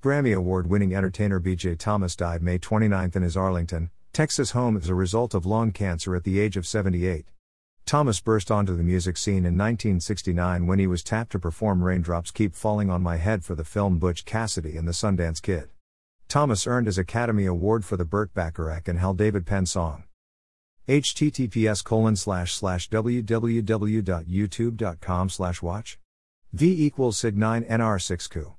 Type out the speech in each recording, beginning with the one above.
Grammy Award winning entertainer BJ Thomas died May 29 in his Arlington, Texas home as a result of lung cancer at the age of 78. Thomas burst onto the music scene in 1969 when he was tapped to perform Raindrops Keep Falling on My Head for the film Butch Cassidy and the Sundance Kid. Thomas earned his Academy Award for the Burt Bacharach and Hal David Penn song. https www.youtube.com watch v equals sig 9 nr 6 ku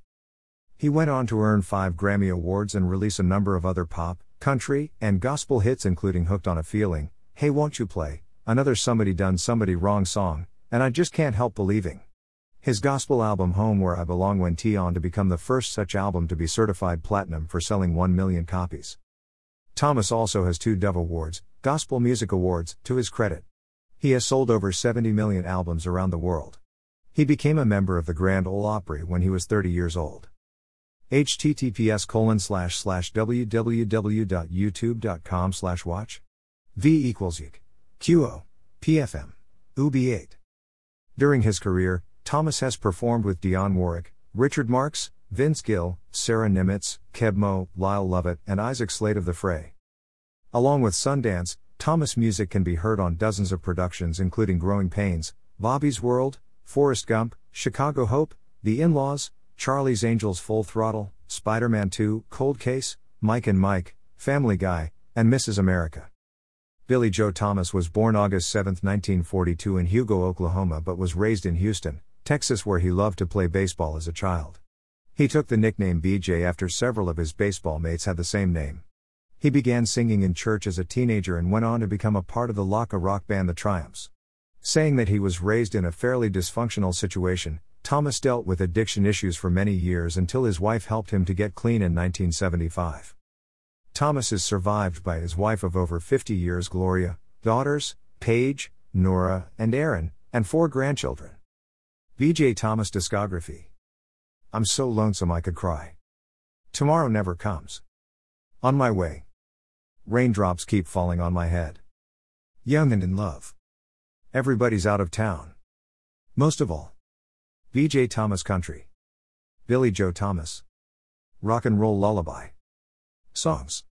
he went on to earn five Grammy Awards and release a number of other pop, country, and gospel hits, including Hooked on a Feeling, Hey Won't You Play, another Somebody Done Somebody Wrong song, and I Just Can't Help Believing. His gospel album Home Where I Belong went on to become the first such album to be certified platinum for selling 1 million copies. Thomas also has two Dove Awards, Gospel Music Awards, to his credit. He has sold over 70 million albums around the world. He became a member of the Grand Ole Opry when he was 30 years old https colon slash slash www.youtube.com slash watch v equals yik qo pfm ub8 during his career thomas has performed with dionne warwick richard marx vince gill sarah niemietz keb mo lyle lovett and isaac slade of the fray. Along with sundance thomas music can be heard on dozens of productions including growing pains bobby's world forrest gump chicago hope the in-laws Charlie's Angels Full Throttle, Spider Man 2, Cold Case, Mike and Mike, Family Guy, and Mrs. America. Billie Joe Thomas was born August 7, 1942 in Hugo, Oklahoma, but was raised in Houston, Texas, where he loved to play baseball as a child. He took the nickname BJ after several of his baseball mates had the same name. He began singing in church as a teenager and went on to become a part of the Laka rock band The Triumphs. Saying that he was raised in a fairly dysfunctional situation, Thomas dealt with addiction issues for many years until his wife helped him to get clean in 1975. Thomas is survived by his wife of over 50 years, Gloria, daughters, Paige, Nora, and Erin, and four grandchildren. BJ Thomas discography. I'm so lonesome I could cry. Tomorrow never comes. On my way. Raindrops keep falling on my head. Young and in love. Everybody's out of town. Most of all. BJ Thomas Country. Billie Joe Thomas. Rock and Roll Lullaby. Songs.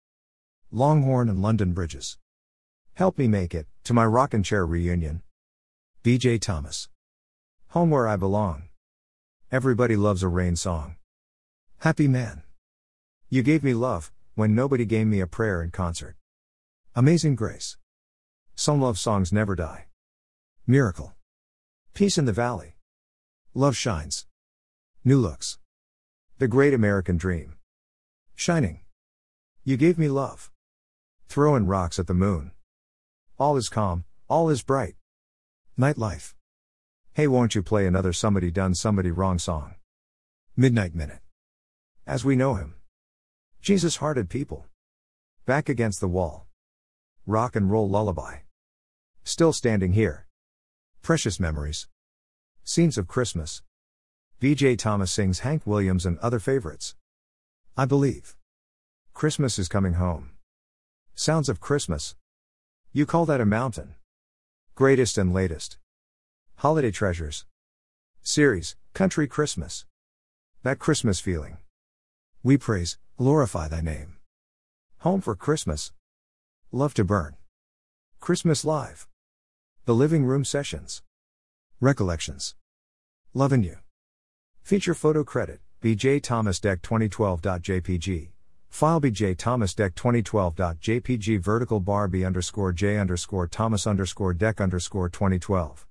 Longhorn and London Bridges. Help Me Make It, to my rockin' chair reunion. BJ Thomas. Home Where I Belong. Everybody loves a rain song. Happy Man. You gave me love, when nobody gave me a prayer in concert. Amazing Grace. Some love songs never die. Miracle. Peace in the Valley. Love Shines. New Looks. The Great American Dream. Shining. You gave me love. Throwing rocks at the moon. All is calm, all is bright. Nightlife. Hey, won't you play another Somebody Done Somebody Wrong song? Midnight Minute. As we know him. Jesus hearted people. Back against the wall. Rock and roll lullaby. Still standing here. Precious memories. Scenes of Christmas. BJ Thomas sings Hank Williams and other favorites. I believe. Christmas is coming home. Sounds of Christmas. You call that a mountain. Greatest and latest. Holiday treasures. Series, Country Christmas. That Christmas feeling. We praise, glorify thy name. Home for Christmas. Love to burn. Christmas Live. The Living Room Sessions. Recollections. Loving you. Feature photo credit, BJ Thomas Deck 2012.jpg. File BJ Thomas Deck 2012.jpg vertical bar B underscore J underscore Thomas underscore Deck underscore 2012.